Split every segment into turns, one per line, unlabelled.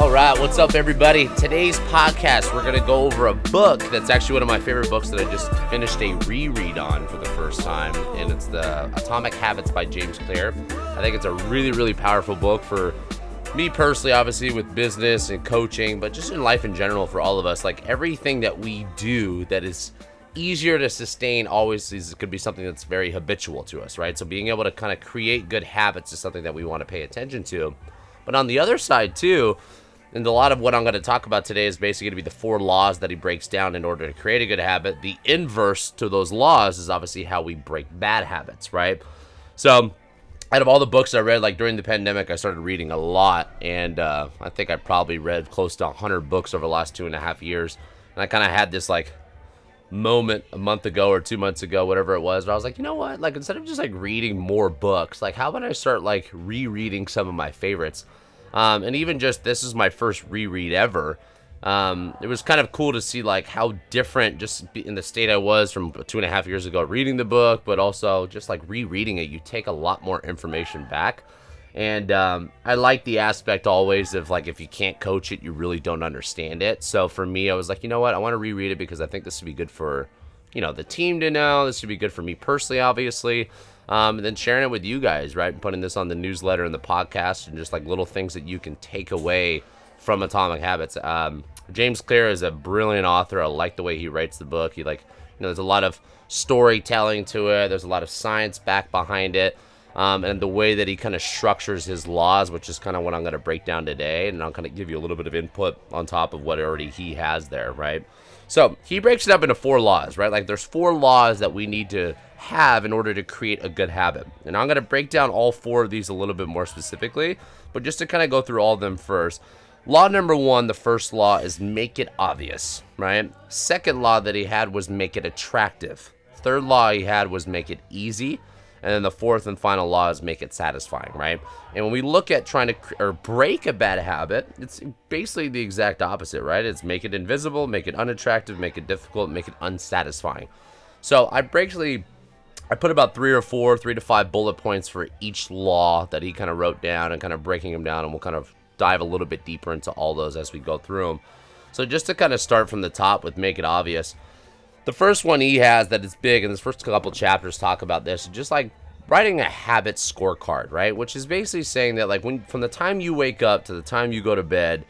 All right, what's up, everybody? Today's podcast, we're going to go over a book that's actually one of my favorite books that I just finished a reread on for the first time, and it's the Atomic Habits by James Clear. I think it's a really, really powerful book for me personally, obviously, with business and coaching, but just in life in general for all of us. Like everything that we do that is easier to sustain always is could be something that's very habitual to us, right? So being able to kind of create good habits is something that we want to pay attention to. But on the other side, too, and a lot of what I'm going to talk about today is basically going to be the four laws that he breaks down in order to create a good habit. The inverse to those laws is obviously how we break bad habits, right? So, out of all the books I read, like during the pandemic, I started reading a lot, and uh, I think I probably read close to 100 books over the last two and a half years. And I kind of had this like moment a month ago or two months ago, whatever it was, where I was like, you know what? Like instead of just like reading more books, like how about I start like rereading some of my favorites? Um, and even just this is my first reread ever. Um, it was kind of cool to see like how different just in the state I was from two and a half years ago reading the book, but also just like rereading it, you take a lot more information back. And um, I like the aspect always of like if you can't coach it, you really don't understand it. So for me, I was like, you know what, I want to reread it because I think this would be good for, you know, the team to know. This would be good for me personally, obviously um, and then sharing it with you guys, right? And putting this on the newsletter and the podcast and just like little things that you can take away from Atomic Habits. Um, James Clear is a brilliant author. I like the way he writes the book. He like, you know, there's a lot of storytelling to it. There's a lot of science back behind it. Um, and the way that he kind of structures his laws, which is kind of what I'm going to break down today, and I'll kind of give you a little bit of input on top of what already he has there, right? So he breaks it up into four laws, right? Like there's four laws that we need to have in order to create a good habit. And I'm going to break down all four of these a little bit more specifically, but just to kind of go through all of them first. Law number one, the first law is make it obvious, right? Second law that he had was make it attractive. Third law he had was make it easy. And then the fourth and final law is make it satisfying, right? And when we look at trying to or break a bad habit, it's basically the exact opposite, right? It's make it invisible, make it unattractive, make it difficult, make it unsatisfying. So I basically I put about three or four, three to five bullet points for each law that he kind of wrote down and kind of breaking them down, and we'll kind of dive a little bit deeper into all those as we go through them. So just to kind of start from the top with make it obvious, the first one he has that is big, and this first couple chapters talk about this, just like writing a habit scorecard, right? Which is basically saying that like when from the time you wake up to the time you go to bed,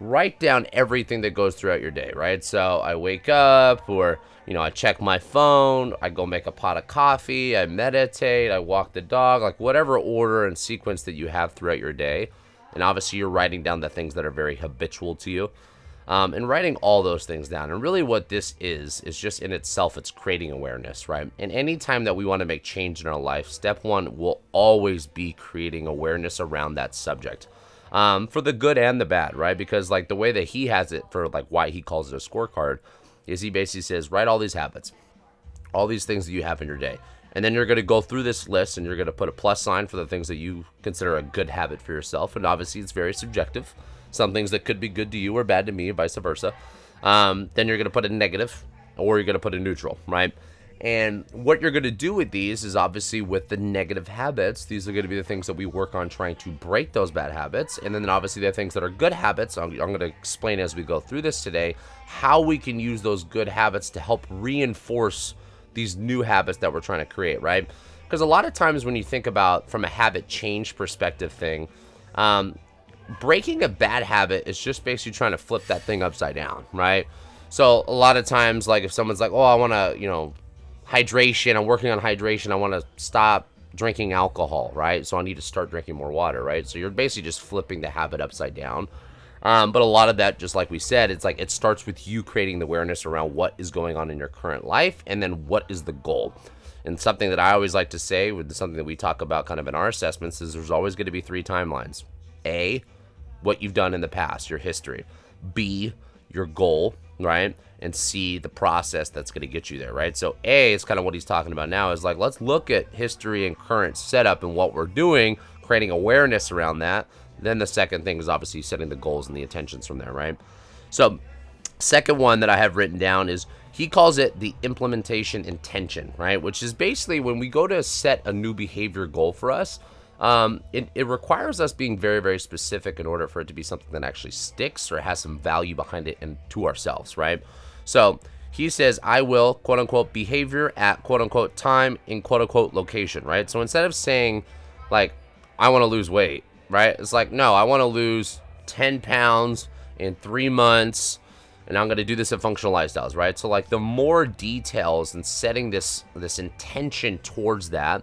write down everything that goes throughout your day, right? So I wake up or you know, I check my phone, I go make a pot of coffee, I meditate, I walk the dog, like whatever order and sequence that you have throughout your day. And obviously, you're writing down the things that are very habitual to you. Um, and writing all those things down. And really, what this is, is just in itself, it's creating awareness, right? And anytime that we want to make change in our life, step one will always be creating awareness around that subject. Um, for the good and the bad, right? Because, like, the way that he has it for, like, why he calls it a scorecard is he basically says, write all these habits, all these things that you have in your day. And then you're going to go through this list and you're going to put a plus sign for the things that you consider a good habit for yourself. And obviously, it's very subjective. Some things that could be good to you or bad to me, vice versa. Um, then you're going to put a negative or you're going to put a neutral, right? And what you're going to do with these is obviously with the negative habits, these are going to be the things that we work on trying to break those bad habits. And then obviously the things that are good habits, I'm, I'm going to explain as we go through this today how we can use those good habits to help reinforce these new habits that we're trying to create, right? Because a lot of times when you think about from a habit change perspective thing, um, breaking a bad habit is just basically trying to flip that thing upside down, right? So a lot of times, like if someone's like, "Oh, I want to," you know, hydration. I'm working on hydration. I want to stop drinking alcohol, right? So I need to start drinking more water, right? So you're basically just flipping the habit upside down. Um, but a lot of that, just like we said, it's like it starts with you creating the awareness around what is going on in your current life and then what is the goal. And something that I always like to say, with something that we talk about kind of in our assessments, is there's always going to be three timelines A, what you've done in the past, your history, B, your goal, right? and see the process that's going to get you there, right? So, A is kind of what he's talking about now is like, let's look at history and current setup and what we're doing, creating awareness around that. Then the second thing is obviously setting the goals and the intentions from there, right? So, second one that I have written down is he calls it the implementation intention, right? Which is basically when we go to set a new behavior goal for us, um, it, it requires us being very, very specific in order for it to be something that actually sticks or has some value behind it and to ourselves, right? So he says, I will, quote unquote, behavior at quote unquote time in quote unquote location, right? So instead of saying, like, I want to lose weight, right? It's like, no, I want to lose 10 pounds in three months and I'm going to do this in functional lifestyles, right? So like the more details and setting this this intention towards that,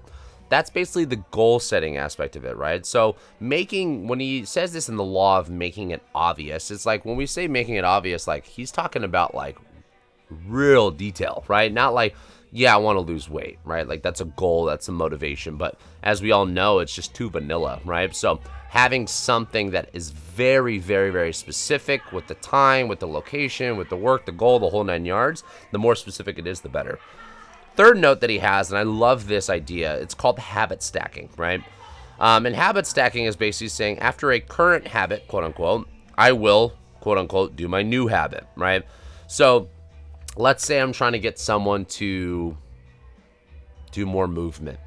that's basically the goal setting aspect of it, right? So making when he says this in the law of making it obvious, it's like when we say making it obvious, like he's talking about like real detail, right? Not like yeah, I want to lose weight, right? Like that's a goal, that's a motivation, but as we all know, it's just too vanilla, right? So having something that is very, very, very specific with the time, with the location, with the work, the goal, the whole nine yards, the more specific it is, the better. Third note that he has, and I love this idea, it's called habit stacking, right? Um, and habit stacking is basically saying after a current habit, quote unquote, I will, quote unquote, do my new habit, right? So let's say I'm trying to get someone to do more movement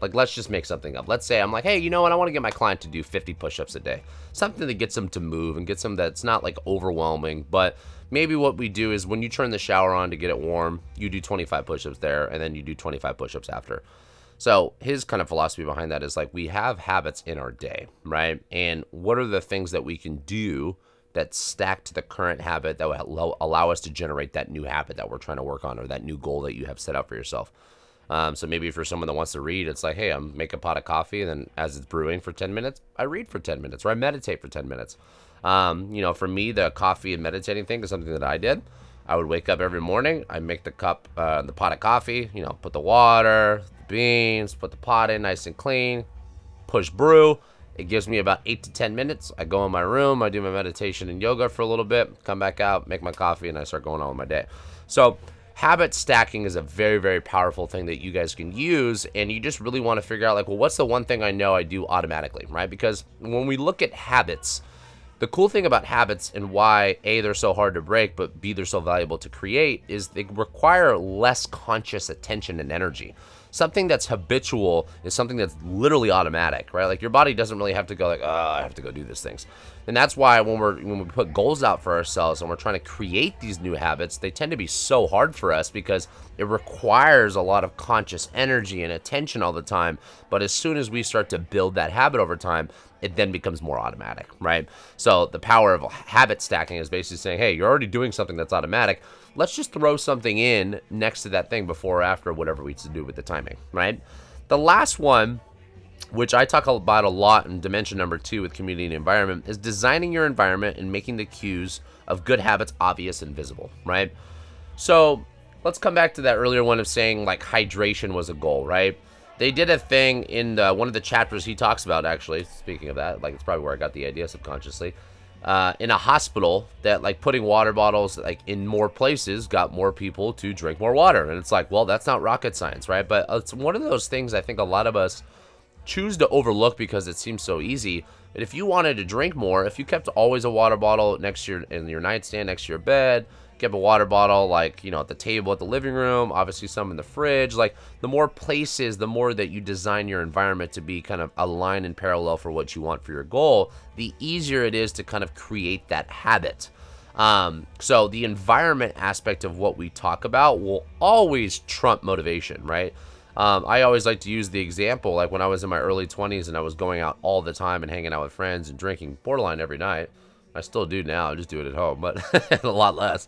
like, let's just make something up. Let's say I'm like, hey, you know what? I want to get my client to do 50 push ups a day. Something that gets them to move and gets them that's not like overwhelming. But maybe what we do is when you turn the shower on to get it warm, you do 25 push ups there and then you do 25 push ups after. So his kind of philosophy behind that is like we have habits in our day, right? And what are the things that we can do that stack to the current habit that will allow us to generate that new habit that we're trying to work on or that new goal that you have set out for yourself? Um, so maybe for someone that wants to read, it's like, hey, I'm make a pot of coffee, and then as it's brewing for 10 minutes, I read for 10 minutes or I meditate for 10 minutes. Um, you know, for me, the coffee and meditating thing is something that I did. I would wake up every morning, I make the cup, uh, the pot of coffee, you know, put the water, the beans, put the pot in nice and clean, push brew. It gives me about eight to 10 minutes. I go in my room, I do my meditation and yoga for a little bit, come back out, make my coffee, and I start going on with my day. So, habit stacking is a very very powerful thing that you guys can use and you just really want to figure out like well what's the one thing i know i do automatically right? Because when we look at habits the cool thing about habits and why a they're so hard to break but b they're so valuable to create is they require less conscious attention and energy something that's habitual is something that's literally automatic, right? Like your body doesn't really have to go like, oh, I have to go do these things. And that's why when we're when we put goals out for ourselves and we're trying to create these new habits, they tend to be so hard for us because it requires a lot of conscious energy and attention all the time. But as soon as we start to build that habit over time, it then becomes more automatic, right? So the power of habit stacking is basically saying, hey, you're already doing something that's automatic let's just throw something in next to that thing before or after whatever we need to do with the timing, right? The last one, which I talk about a lot in dimension number two with community and environment, is designing your environment and making the cues of good habits obvious and visible, right? So let's come back to that earlier one of saying like hydration was a goal, right? They did a thing in one of the chapters he talks about, actually. Speaking of that, like it's probably where I got the idea subconsciously uh, in a hospital that like putting water bottles like in more places got more people to drink more water and it's like well that's not rocket science right but it's one of those things i think a lot of us choose to overlook because it seems so easy but if you wanted to drink more if you kept always a water bottle next to your in your nightstand next to your bed Get a water bottle like you know at the table at the living room obviously some in the fridge. Like the more places the more that you design your environment to be kind of aligned and parallel for what you want for your goal the easier it is to kind of create that habit. Um, so the environment aspect of what we talk about will always trump motivation right? Um, I always like to use the example like when I was in my early 20s and I was going out all the time and hanging out with friends and drinking borderline every night I still do now. I just do it at home, but a lot less.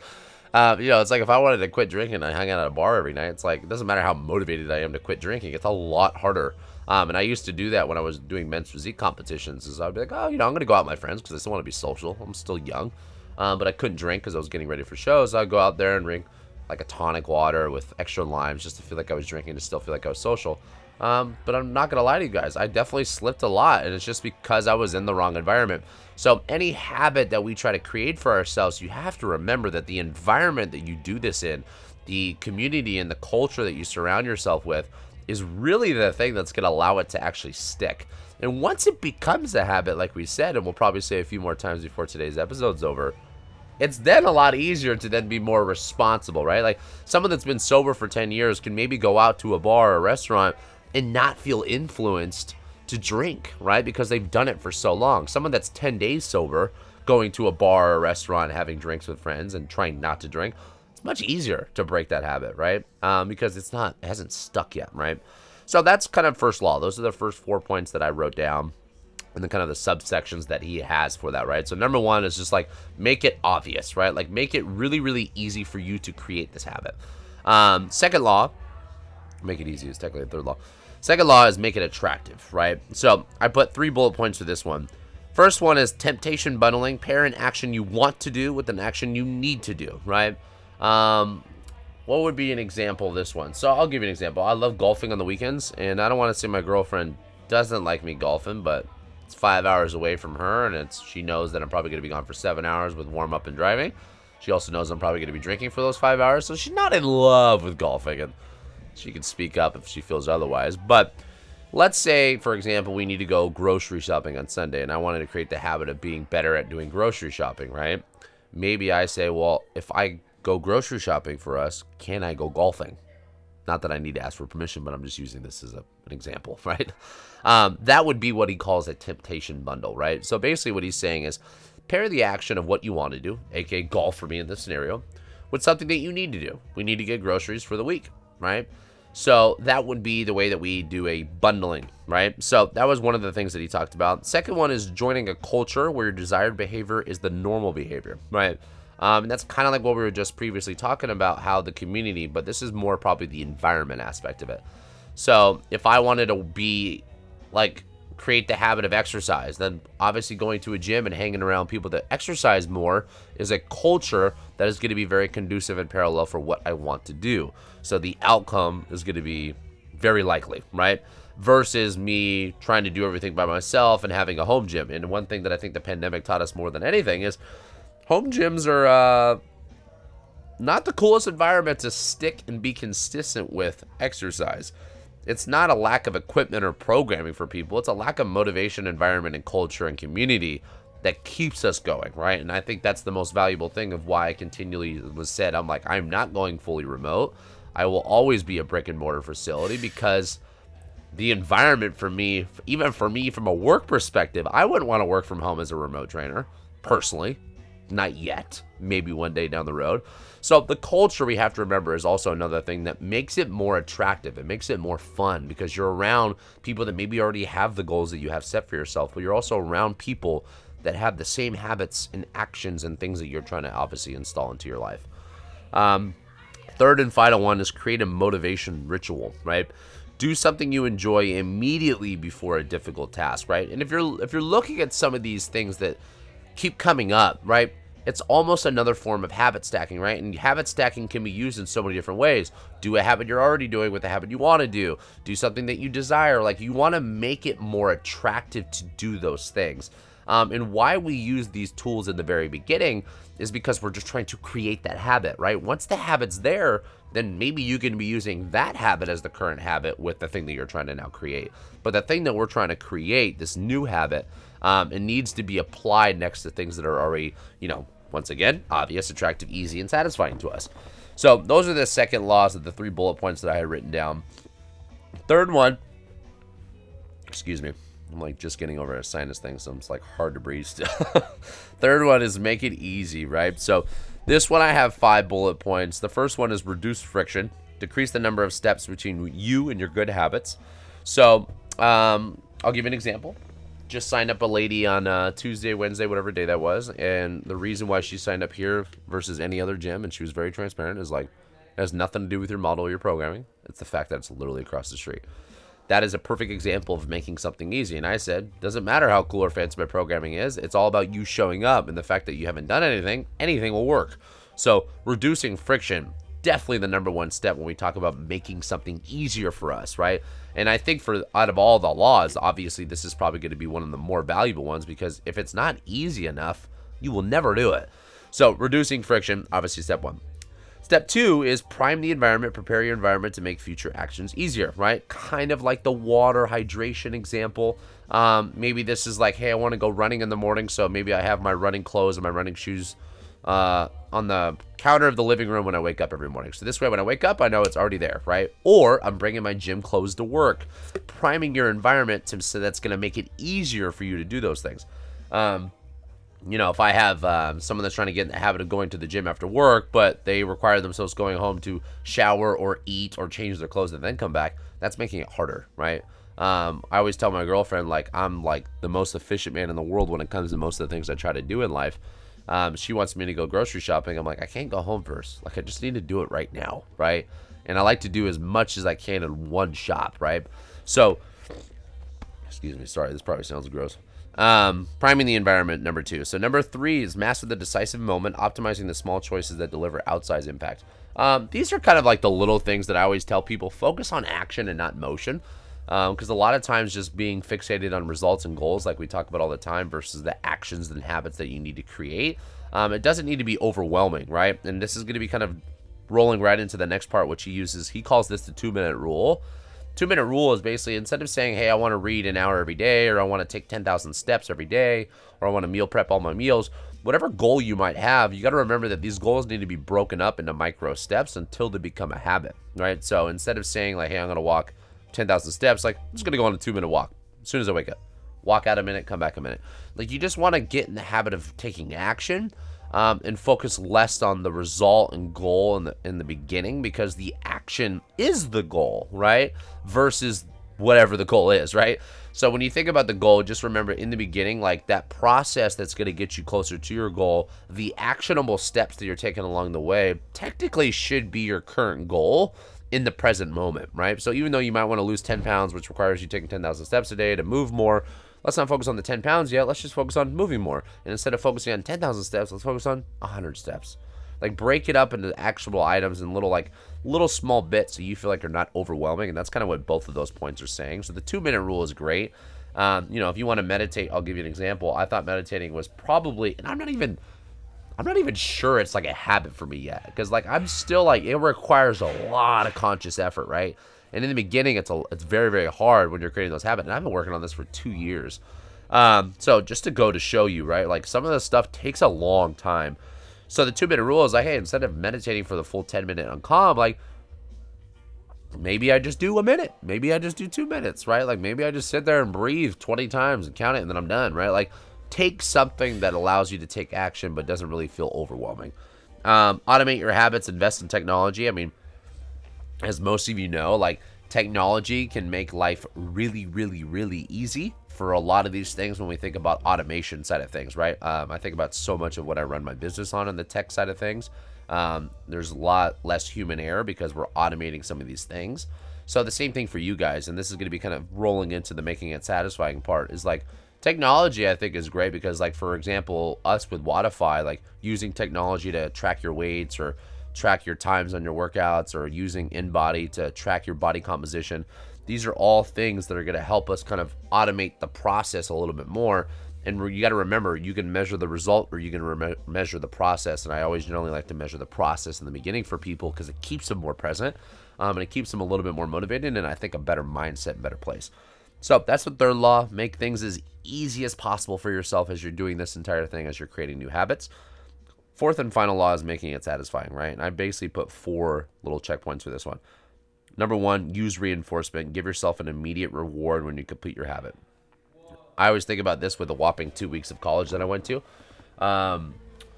Uh, you know, it's like if I wanted to quit drinking, I hang out at a bar every night. It's like it doesn't matter how motivated I am to quit drinking. It's a lot harder. Um, and I used to do that when I was doing men's physique competitions. Is I'd be like, oh, you know, I'm gonna go out with my friends because I still want to be social. I'm still young, um, but I couldn't drink because I was getting ready for shows. So I'd go out there and drink like a tonic water with extra limes just to feel like I was drinking to still feel like I was social. Um, but I'm not gonna lie to you guys, I definitely slipped a lot, and it's just because I was in the wrong environment. So any habit that we try to create for ourselves, you have to remember that the environment that you do this in, the community and the culture that you surround yourself with, is really the thing that's gonna allow it to actually stick. And once it becomes a habit, like we said, and we'll probably say a few more times before today's episode's over, it's then a lot easier to then be more responsible, right? Like someone that's been sober for 10 years can maybe go out to a bar or a restaurant and not feel influenced to drink, right? Because they've done it for so long. Someone that's 10 days sober, going to a bar or a restaurant, having drinks with friends, and trying not to drink, it's much easier to break that habit, right? Um, because it's not, it hasn't stuck yet, right? So that's kind of first law. Those are the first four points that I wrote down and the kind of the subsections that he has for that, right? So number one is just like make it obvious, right? Like make it really, really easy for you to create this habit. Um, second law, make it easy is technically the third law. Second law is make it attractive, right? So I put three bullet points for this one. First one is temptation bundling. Pair an action you want to do with an action you need to do, right? Um, what would be an example of this one? So I'll give you an example. I love golfing on the weekends, and I don't want to say my girlfriend doesn't like me golfing, but it's five hours away from her, and it's she knows that I'm probably going to be gone for seven hours with warm up and driving. She also knows I'm probably going to be drinking for those five hours, so she's not in love with golfing, and she can speak up if she feels otherwise. But let's say, for example, we need to go grocery shopping on Sunday, and I wanted to create the habit of being better at doing grocery shopping, right? Maybe I say, well, if I go grocery shopping for us, can I go golfing? Not that I need to ask for permission, but I'm just using this as a, an example, right? Um, that would be what he calls a temptation bundle, right? So basically, what he's saying is pair the action of what you want to do, aka golf for me in this scenario, with something that you need to do. We need to get groceries for the week, right? So that would be the way that we do a bundling, right? So that was one of the things that he talked about. Second one is joining a culture where your desired behavior is the normal behavior, right? Um, and that's kind of like what we were just previously talking about how the community, but this is more probably the environment aspect of it. So if I wanted to be like create the habit of exercise, then obviously going to a gym and hanging around people that exercise more is a culture that is going to be very conducive and parallel for what I want to do. So the outcome is going to be very likely, right? Versus me trying to do everything by myself and having a home gym. And one thing that I think the pandemic taught us more than anything is home gyms are uh, not the coolest environment to stick and be consistent with exercise. It's not a lack of equipment or programming for people, it's a lack of motivation, environment, and culture and community that keeps us going, right? And I think that's the most valuable thing of why I continually was said, I'm like, I'm not going fully remote. I will always be a brick and mortar facility because the environment for me, even for me from a work perspective, I wouldn't want to work from home as a remote trainer, personally. Not yet. Maybe one day down the road. So the culture we have to remember is also another thing that makes it more attractive. It makes it more fun because you're around people that maybe already have the goals that you have set for yourself, but you're also around people that have the same habits and actions and things that you're trying to obviously install into your life. Um, third and final one is create a motivation ritual, right? Do something you enjoy immediately before a difficult task, right? And if you're if you're looking at some of these things that keep coming up, right? It's almost another form of habit stacking, right? And habit stacking can be used in so many different ways. Do a habit you're already doing with a habit you want to do. Do something that you desire. Like you want to make it more attractive to do those things. Um, and why we use these tools in the very beginning is because we're just trying to create that habit, right? Once the habit's there, then maybe you can be using that habit as the current habit with the thing that you're trying to now create. But the thing that we're trying to create, this new habit, um, it needs to be applied next to things that are already, you know, once again, obvious, attractive, easy, and satisfying to us. So those are the second laws of the three bullet points that I had written down. Third one, excuse me, I'm like just getting over a sinus thing, so it's like hard to breathe still. Third one is make it easy, right? So this one I have five bullet points. The first one is reduce friction, decrease the number of steps between you and your good habits. So um, I'll give you an example just signed up a lady on uh, Tuesday, Wednesday, whatever day that was, and the reason why she signed up here versus any other gym, and she was very transparent, is like it has nothing to do with your model or your programming. It's the fact that it's literally across the street. That is a perfect example of making something easy. And I said, doesn't matter how cool or fancy my programming is, it's all about you showing up and the fact that you haven't done anything, anything will work. So reducing friction, definitely the number one step when we talk about making something easier for us, right? And I think for out of all the laws, obviously this is probably going to be one of the more valuable ones because if it's not easy enough, you will never do it. So reducing friction, obviously step one. Step two is prime the environment, prepare your environment to make future actions easier, right? Kind of like the water hydration example. Um, maybe this is like, hey, I want to go running in the morning, so maybe I have my running clothes and my running shoes uh, on the counter of the living room when I wake up every morning. So this way, when I wake up, I know it's already there, right? Or I'm bringing my gym clothes to work, priming your environment to, so that's going to make it easier for you to do those things. Um, you know, if I have um, someone that's trying to get in the habit of going to the gym after work, but they require themselves going home to shower or eat or change their clothes and then come back, that's making it harder, right? Um, I always tell my girlfriend like I'm like the most efficient man in the world when it comes to most of the things I try to do in life. Um, she wants me to go grocery shopping. I'm like, I can't go home first. Like, I just need to do it right now, right? And I like to do as much as I can in one shop, right? So, excuse me, sorry, this probably sounds gross. Um, priming the environment, number two. So, number three is master the decisive moment, optimizing the small choices that deliver outsized impact. Um, these are kind of like the little things that I always tell people focus on action and not motion. Because um, a lot of times, just being fixated on results and goals, like we talk about all the time, versus the actions and habits that you need to create, um, it doesn't need to be overwhelming, right? And this is going to be kind of rolling right into the next part, which he uses. He calls this the two minute rule two minute rule is basically instead of saying, hey, I want to read an hour every day, or I want to take 10,000 steps every day, or I want to meal prep all my meals, whatever goal you might have, you got to remember that these goals need to be broken up into micro steps until they become a habit, right? So instead of saying, like, hey, I'm going to walk 10,000 steps, like, I'm just going to go on a two minute walk as soon as I wake up. Walk out a minute, come back a minute. Like, you just want to get in the habit of taking action um, and focus less on the result and goal in the in the beginning because the action is the goal, right? Versus whatever the goal is, right? So when you think about the goal, just remember in the beginning, like that process that's going to get you closer to your goal, the actionable steps that you're taking along the way technically should be your current goal in the present moment, right? So even though you might want to lose 10 pounds, which requires you taking 10,000 steps a day to move more, let's not focus on the 10 pounds yet. Let's just focus on moving more. And instead of focusing on 10,000 steps, let's focus on 100 steps. Like break it up into actual items and little like little small bits so you feel like you're not overwhelming. And that's kind of what both of those points are saying. So the two minute rule is great. Um, you know, if you want to meditate, I'll give you an example. I thought meditating was probably, and I'm not even, I'm not even sure it's like a habit for me yet because like I'm still like it requires a lot of conscious effort, right? And in the beginning, it's a it's very very hard when you're creating those habits. And I've been working on this for two years. Um, so just to go to show you, right? Like some of this stuff takes a long time. So the two minute rule is like, hey, instead of meditating for the full ten minute on calm, like maybe I just do a minute. Maybe I just do two minutes, right? Like maybe I just sit there and breathe 20 times and count it and then I'm done, right? Like take something that allows you to take action but doesn't really feel overwhelming. Um, automate your habits, invest in technology. I mean, as most of you know, like technology can make life really, really, really easy for a lot of these things when we think about automation side of things, right? Um, I think about so much of what I run my business on in the tech side of things. Um, there's a lot less human error because we're automating some of these things. So the same thing for you guys, and this is going to be kind of rolling into the making it satisfying part is like technology I think is great because like for example, us with Wodify, like using technology to track your weights or track your times on your workouts or using InBody to track your body composition. These are all things that are going to help us kind of automate the process a little bit more. And you got to remember, you can measure the result or you can rem- measure the process. And I always generally like to measure the process in the beginning for people because it keeps them more present um, and it keeps them a little bit more motivated and I think a better mindset and better place. So that's the third law. Make things as easy as possible for yourself as you're doing this entire thing, as you're creating new habits. Fourth and final law is making it satisfying, right? And I basically put four little checkpoints for this one. Number one, use reinforcement. Give yourself an immediate reward when you complete your habit. I always think about this with the whopping two weeks of college that I went to. Um,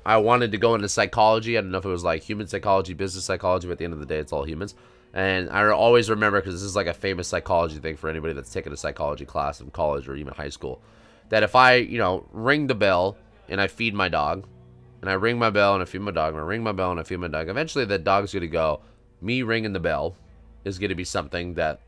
I wanted to go into psychology. I don't know if it was like human psychology, business psychology, but at the end of the day, it's all humans. And I always remember because this is like a famous psychology thing for anybody that's taken a psychology class in college or even high school. That if I, you know, ring the bell and I feed my dog, and I ring my bell and I feed my dog, and I ring my bell and I feed my dog. Eventually, the dog's gonna go. Me ringing the bell is gonna be something that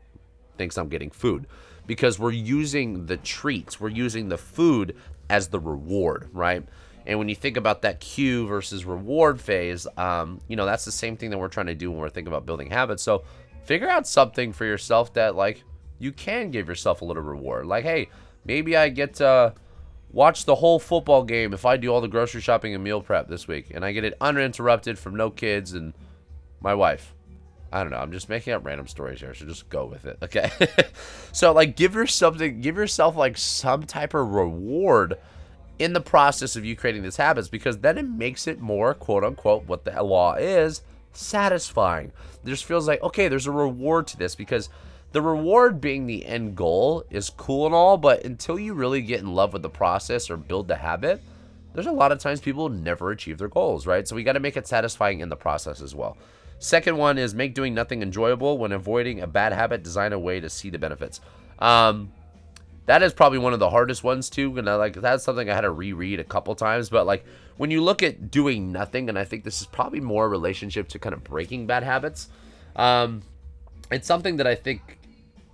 thinks I'm getting food, because we're using the treats, we're using the food as the reward, right? And when you think about that cue versus reward phase, um, you know that's the same thing that we're trying to do when we're thinking about building habits. So figure out something for yourself that like you can give yourself a little reward. Like, hey, maybe I get to watch the whole football game if I do all the grocery shopping and meal prep this week and I get it uninterrupted from no kids and my wife. I don't know. I'm just making up random stories here, so just go with it. Okay. so like give yourself give yourself like some type of reward in the process of you creating these habits because then it makes it more quote unquote what the law is satisfying. It just feels like okay, there's a reward to this because the reward being the end goal is cool and all, but until you really get in love with the process or build the habit, there's a lot of times people never achieve their goals, right? So we got to make it satisfying in the process as well. Second one is make doing nothing enjoyable when avoiding a bad habit. Design a way to see the benefits. Um, that is probably one of the hardest ones too. And I, like that's something I had to reread a couple times. But like when you look at doing nothing, and I think this is probably more a relationship to kind of breaking bad habits. Um, it's something that I think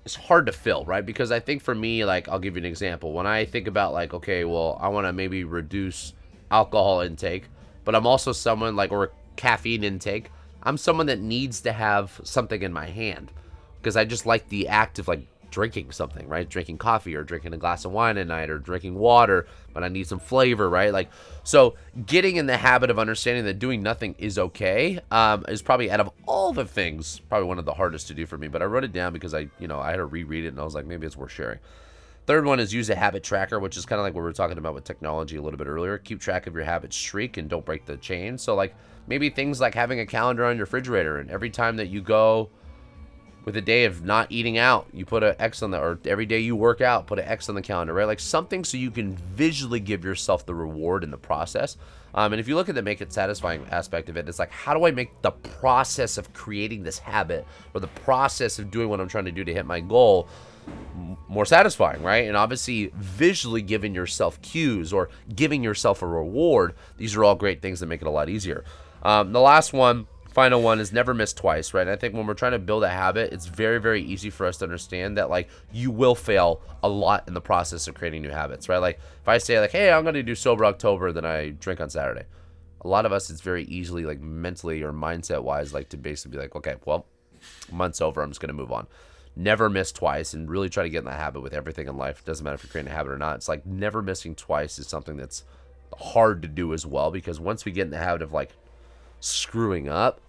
is hard to fill, right? Because I think for me, like I'll give you an example. When I think about like, okay, well, I want to maybe reduce alcohol intake, but I'm also someone like or caffeine intake. I'm someone that needs to have something in my hand because I just like the act of like drinking something, right? Drinking coffee or drinking a glass of wine at night or drinking water, but I need some flavor, right? Like, so getting in the habit of understanding that doing nothing is okay um, is probably out of all the things, probably one of the hardest to do for me. But I wrote it down because I, you know, I had to reread it and I was like, maybe it's worth sharing. Third one is use a habit tracker, which is kind of like what we were talking about with technology a little bit earlier. Keep track of your habit streak and don't break the chain. So, like, maybe things like having a calendar on your refrigerator and every time that you go, with a day of not eating out, you put an X on the, or every day you work out, put an X on the calendar, right? Like something so you can visually give yourself the reward in the process. Um, and if you look at the make it satisfying aspect of it, it's like, how do I make the process of creating this habit or the process of doing what I'm trying to do to hit my goal more satisfying, right? And obviously, visually giving yourself cues or giving yourself a reward, these are all great things that make it a lot easier. Um, the last one, final one is never miss twice, right? And I think when we're trying to build a habit, it's very, very easy for us to understand that like you will fail a lot in the process of creating new habits, right? Like if I say like, hey, I'm gonna do sober October, then I drink on Saturday. A lot of us, it's very easily like mentally or mindset wise, like to basically be like, okay, well, month's over, I'm just gonna move on. Never miss twice and really try to get in the habit with everything in life. It doesn't matter if you're creating a habit or not. It's like never missing twice is something that's hard to do as well because once we get in the habit of like screwing up,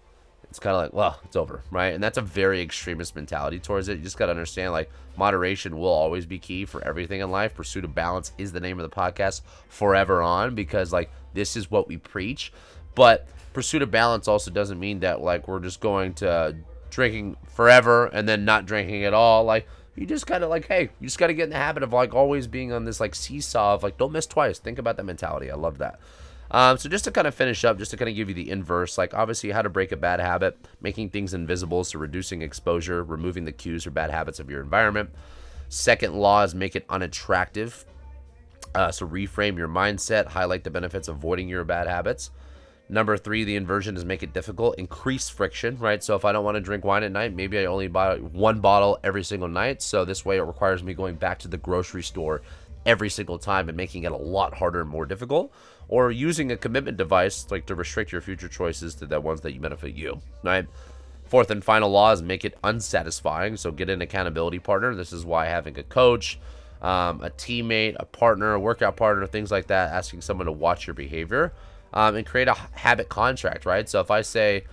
it's kind of like, well, it's over, right? And that's a very extremist mentality towards it. You just got to understand, like, moderation will always be key for everything in life. Pursuit of balance is the name of the podcast forever on because, like, this is what we preach. But pursuit of balance also doesn't mean that, like, we're just going to drinking forever and then not drinking at all. Like, you just kind of like, hey, you just got to get in the habit of, like, always being on this, like, seesaw of, like, don't miss twice. Think about that mentality. I love that. Um, so just to kind of finish up, just to kind of give you the inverse, like obviously how to break a bad habit, making things invisible, so reducing exposure, removing the cues or bad habits of your environment. Second law is make it unattractive. Uh, so reframe your mindset, highlight the benefits of avoiding your bad habits. Number three, the inversion is make it difficult, increase friction, right? So if I don't want to drink wine at night, maybe I only buy one bottle every single night. So this way it requires me going back to the grocery store every single time and making it a lot harder and more difficult or using a commitment device like to restrict your future choices to the ones that you benefit you right? Fourth and final law is make it unsatisfying so get an accountability partner. This is why having a coach um, a teammate a partner a workout partner things like that asking someone to watch your behavior um, and create a habit contract right? So if i say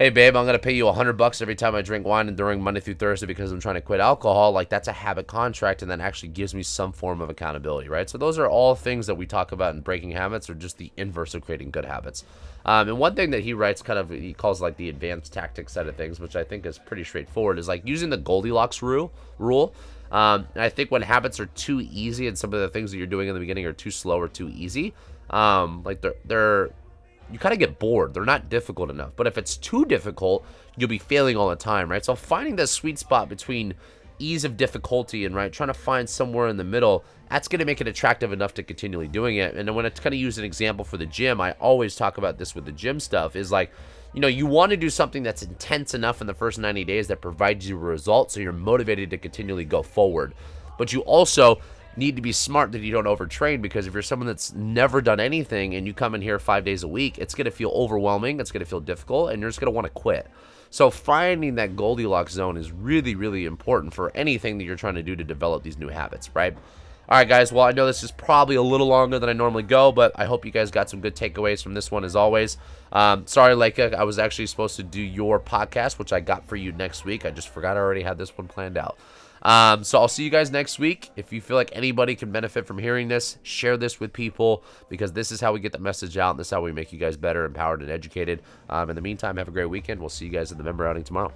hey babe i'm to pay you a 100 bucks every time i drink wine during monday through thursday because i'm trying to quit alcohol. Like that's a habit contract and that actually gives me some form of accountability right? So those are all things that we talk about in breaking habits or just the inverse of creating good habits. Um, and one thing that he writes kind of he calls like the advanced tactics side of things which i think is pretty straightforward is like using the goldilocks rule rule. Um, and i think when habits are too easy and some of the things that you're doing in the beginning are too slow or too easy um, like they're they're you kind of get bored. They're not difficult enough. But if it's too difficult, you'll be failing all the time, right? So finding that sweet spot between ease of difficulty and right trying to find somewhere in the middle that's going to make it attractive enough to continually doing it and when i kind of use an example for the gym i always talk about this with the gym stuff is like you know you want to do something that's intense enough in the first 90 days that provides you a result so you're motivated to continually go forward but you also need to be smart that you don't overtrain because if you're someone that's never done anything and you come in here five days a week, it's going to feel overwhelming. It's going to feel difficult and you're just going to want to quit. So finding that Goldilocks zone is really, really important for anything that you're trying to do to develop these new habits, right? All right, guys. Well, I know this is probably a little longer than I normally go, but I hope you guys got some good takeaways from this one as always. Um, sorry, Leica, I was actually supposed to do your podcast, which I got for you next week. I just forgot I already had this one planned out. Um, so I'll see you guys next week. If you feel like anybody can benefit from hearing this, share this with people because this is how we get the message out and this is how we make you guys better, empowered, and educated. Um, in the meantime, have a great weekend. We'll see you guys in the member outing tomorrow.